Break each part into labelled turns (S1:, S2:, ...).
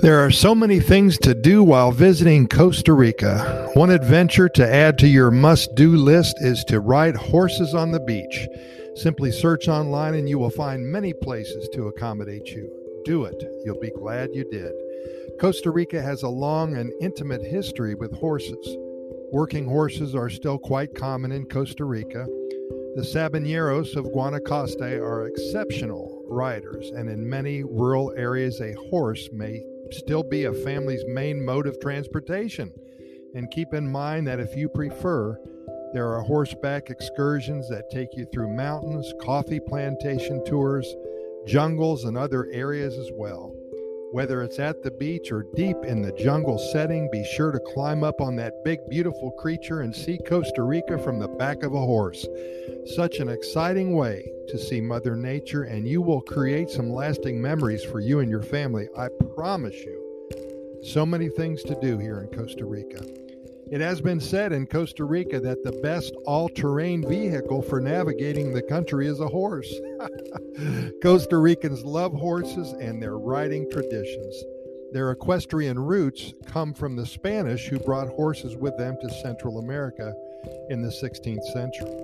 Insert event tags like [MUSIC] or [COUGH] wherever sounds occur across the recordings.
S1: There are so many things to do while visiting Costa Rica. One adventure to add to your must do list is to ride horses on the beach. Simply search online and you will find many places to accommodate you. Do it. You'll be glad you did. Costa Rica has a long and intimate history with horses. Working horses are still quite common in Costa Rica. The Sabaneros of Guanacaste are exceptional riders, and in many rural areas, a horse may still be a family's main mode of transportation. And keep in mind that if you prefer, there are horseback excursions that take you through mountains, coffee plantation tours, jungles, and other areas as well. Whether it's at the beach or deep in the jungle setting, be sure to climb up on that big, beautiful creature and see Costa Rica from the back of a horse. Such an exciting way to see Mother Nature, and you will create some lasting memories for you and your family. I promise you. So many things to do here in Costa Rica. It has been said in Costa Rica that the best all terrain vehicle for navigating the country is a horse. [LAUGHS] Costa Ricans love horses and their riding traditions. Their equestrian roots come from the Spanish who brought horses with them to Central America in the 16th century.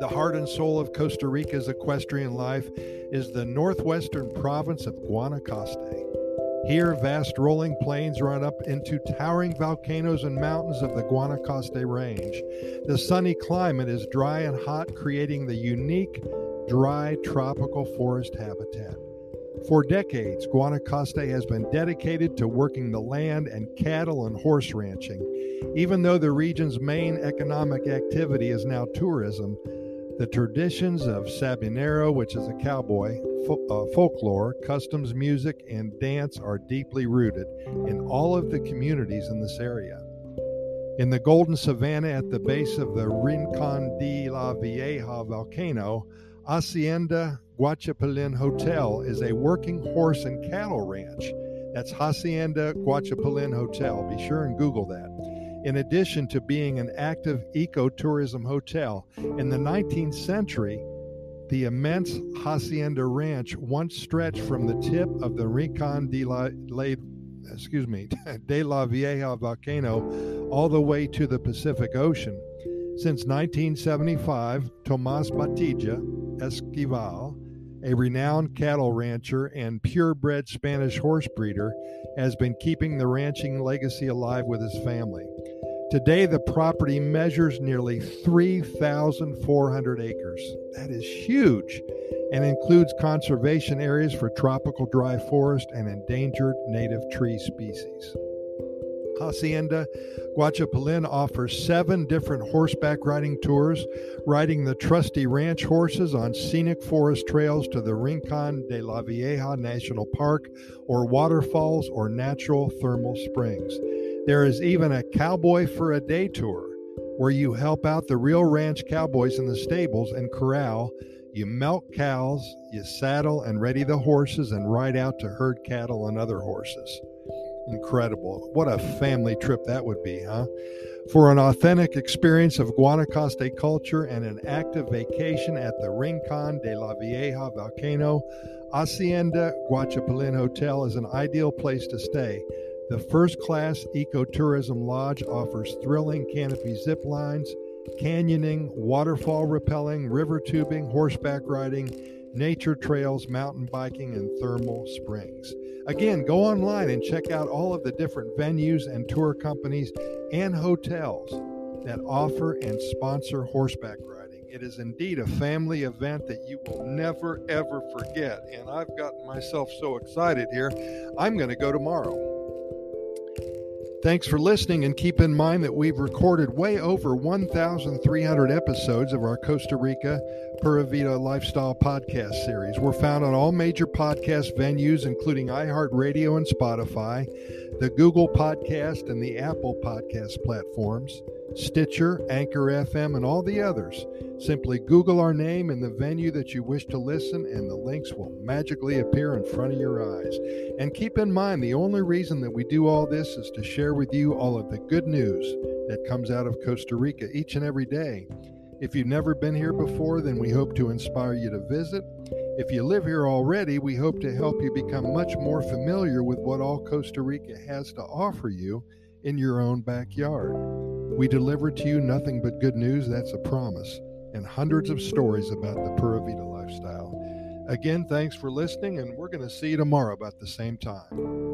S1: The heart and soul of Costa Rica's equestrian life is the northwestern province of Guanacaste. Here, vast rolling plains run up into towering volcanoes and mountains of the Guanacaste Range. The sunny climate is dry and hot, creating the unique dry tropical forest habitat. For decades, Guanacaste has been dedicated to working the land and cattle and horse ranching. Even though the region's main economic activity is now tourism, the traditions of Sabanero, which is a cowboy, fo- uh, folklore, customs, music, and dance are deeply rooted in all of the communities in this area. In the Golden Savannah at the base of the Rincon de la Vieja volcano, Hacienda Guachapelin Hotel is a working horse and cattle ranch. That's Hacienda Guachapelin Hotel. Be sure and Google that in addition to being an active ecotourism hotel. In the 19th century, the immense Hacienda Ranch once stretched from the tip of the Rincon de la, la excuse me, [LAUGHS] de la Vieja volcano all the way to the Pacific Ocean. Since 1975, Tomas Batalla Esquivel, a renowned cattle rancher and purebred Spanish horse breeder, has been keeping the ranching legacy alive with his family. Today, the property measures nearly 3,400 acres. That is huge and includes conservation areas for tropical dry forest and endangered native tree species. Hacienda Guachapelin offers seven different horseback riding tours, riding the trusty ranch horses on scenic forest trails to the Rincon de la Vieja National Park or waterfalls or natural thermal springs. There is even a cowboy for a day tour where you help out the real ranch cowboys in the stables and corral. You milk cows, you saddle and ready the horses, and ride out to herd cattle and other horses. Incredible. What a family trip that would be, huh? For an authentic experience of Guanacaste culture and an active vacation at the Rincon de la Vieja volcano, Hacienda Guachapelin Hotel is an ideal place to stay the first class ecotourism lodge offers thrilling canopy zip lines, canyoning, waterfall rappelling, river tubing, horseback riding, nature trails, mountain biking, and thermal springs. Again, go online and check out all of the different venues and tour companies and hotels that offer and sponsor horseback riding. It is indeed a family event that you will never, ever forget. And I've gotten myself so excited here. I'm going to go tomorrow. Thanks for listening, and keep in mind that we've recorded way over 1,300 episodes of our Costa Rica Pura Vida Lifestyle podcast series. We're found on all major podcast venues, including iHeartRadio and Spotify, the Google Podcast and the Apple Podcast platforms, Stitcher, Anchor FM, and all the others. Simply Google our name and the venue that you wish to listen, and the links will magically appear in front of your eyes. And keep in mind, the only reason that we do all this is to share with you all of the good news that comes out of Costa Rica each and every day. If you've never been here before, then we hope to inspire you to visit. If you live here already, we hope to help you become much more familiar with what all Costa Rica has to offer you in your own backyard. We deliver to you nothing but good news, that's a promise, and hundreds of stories about the Pura Vida lifestyle. Again, thanks for listening, and we're going to see you tomorrow about the same time.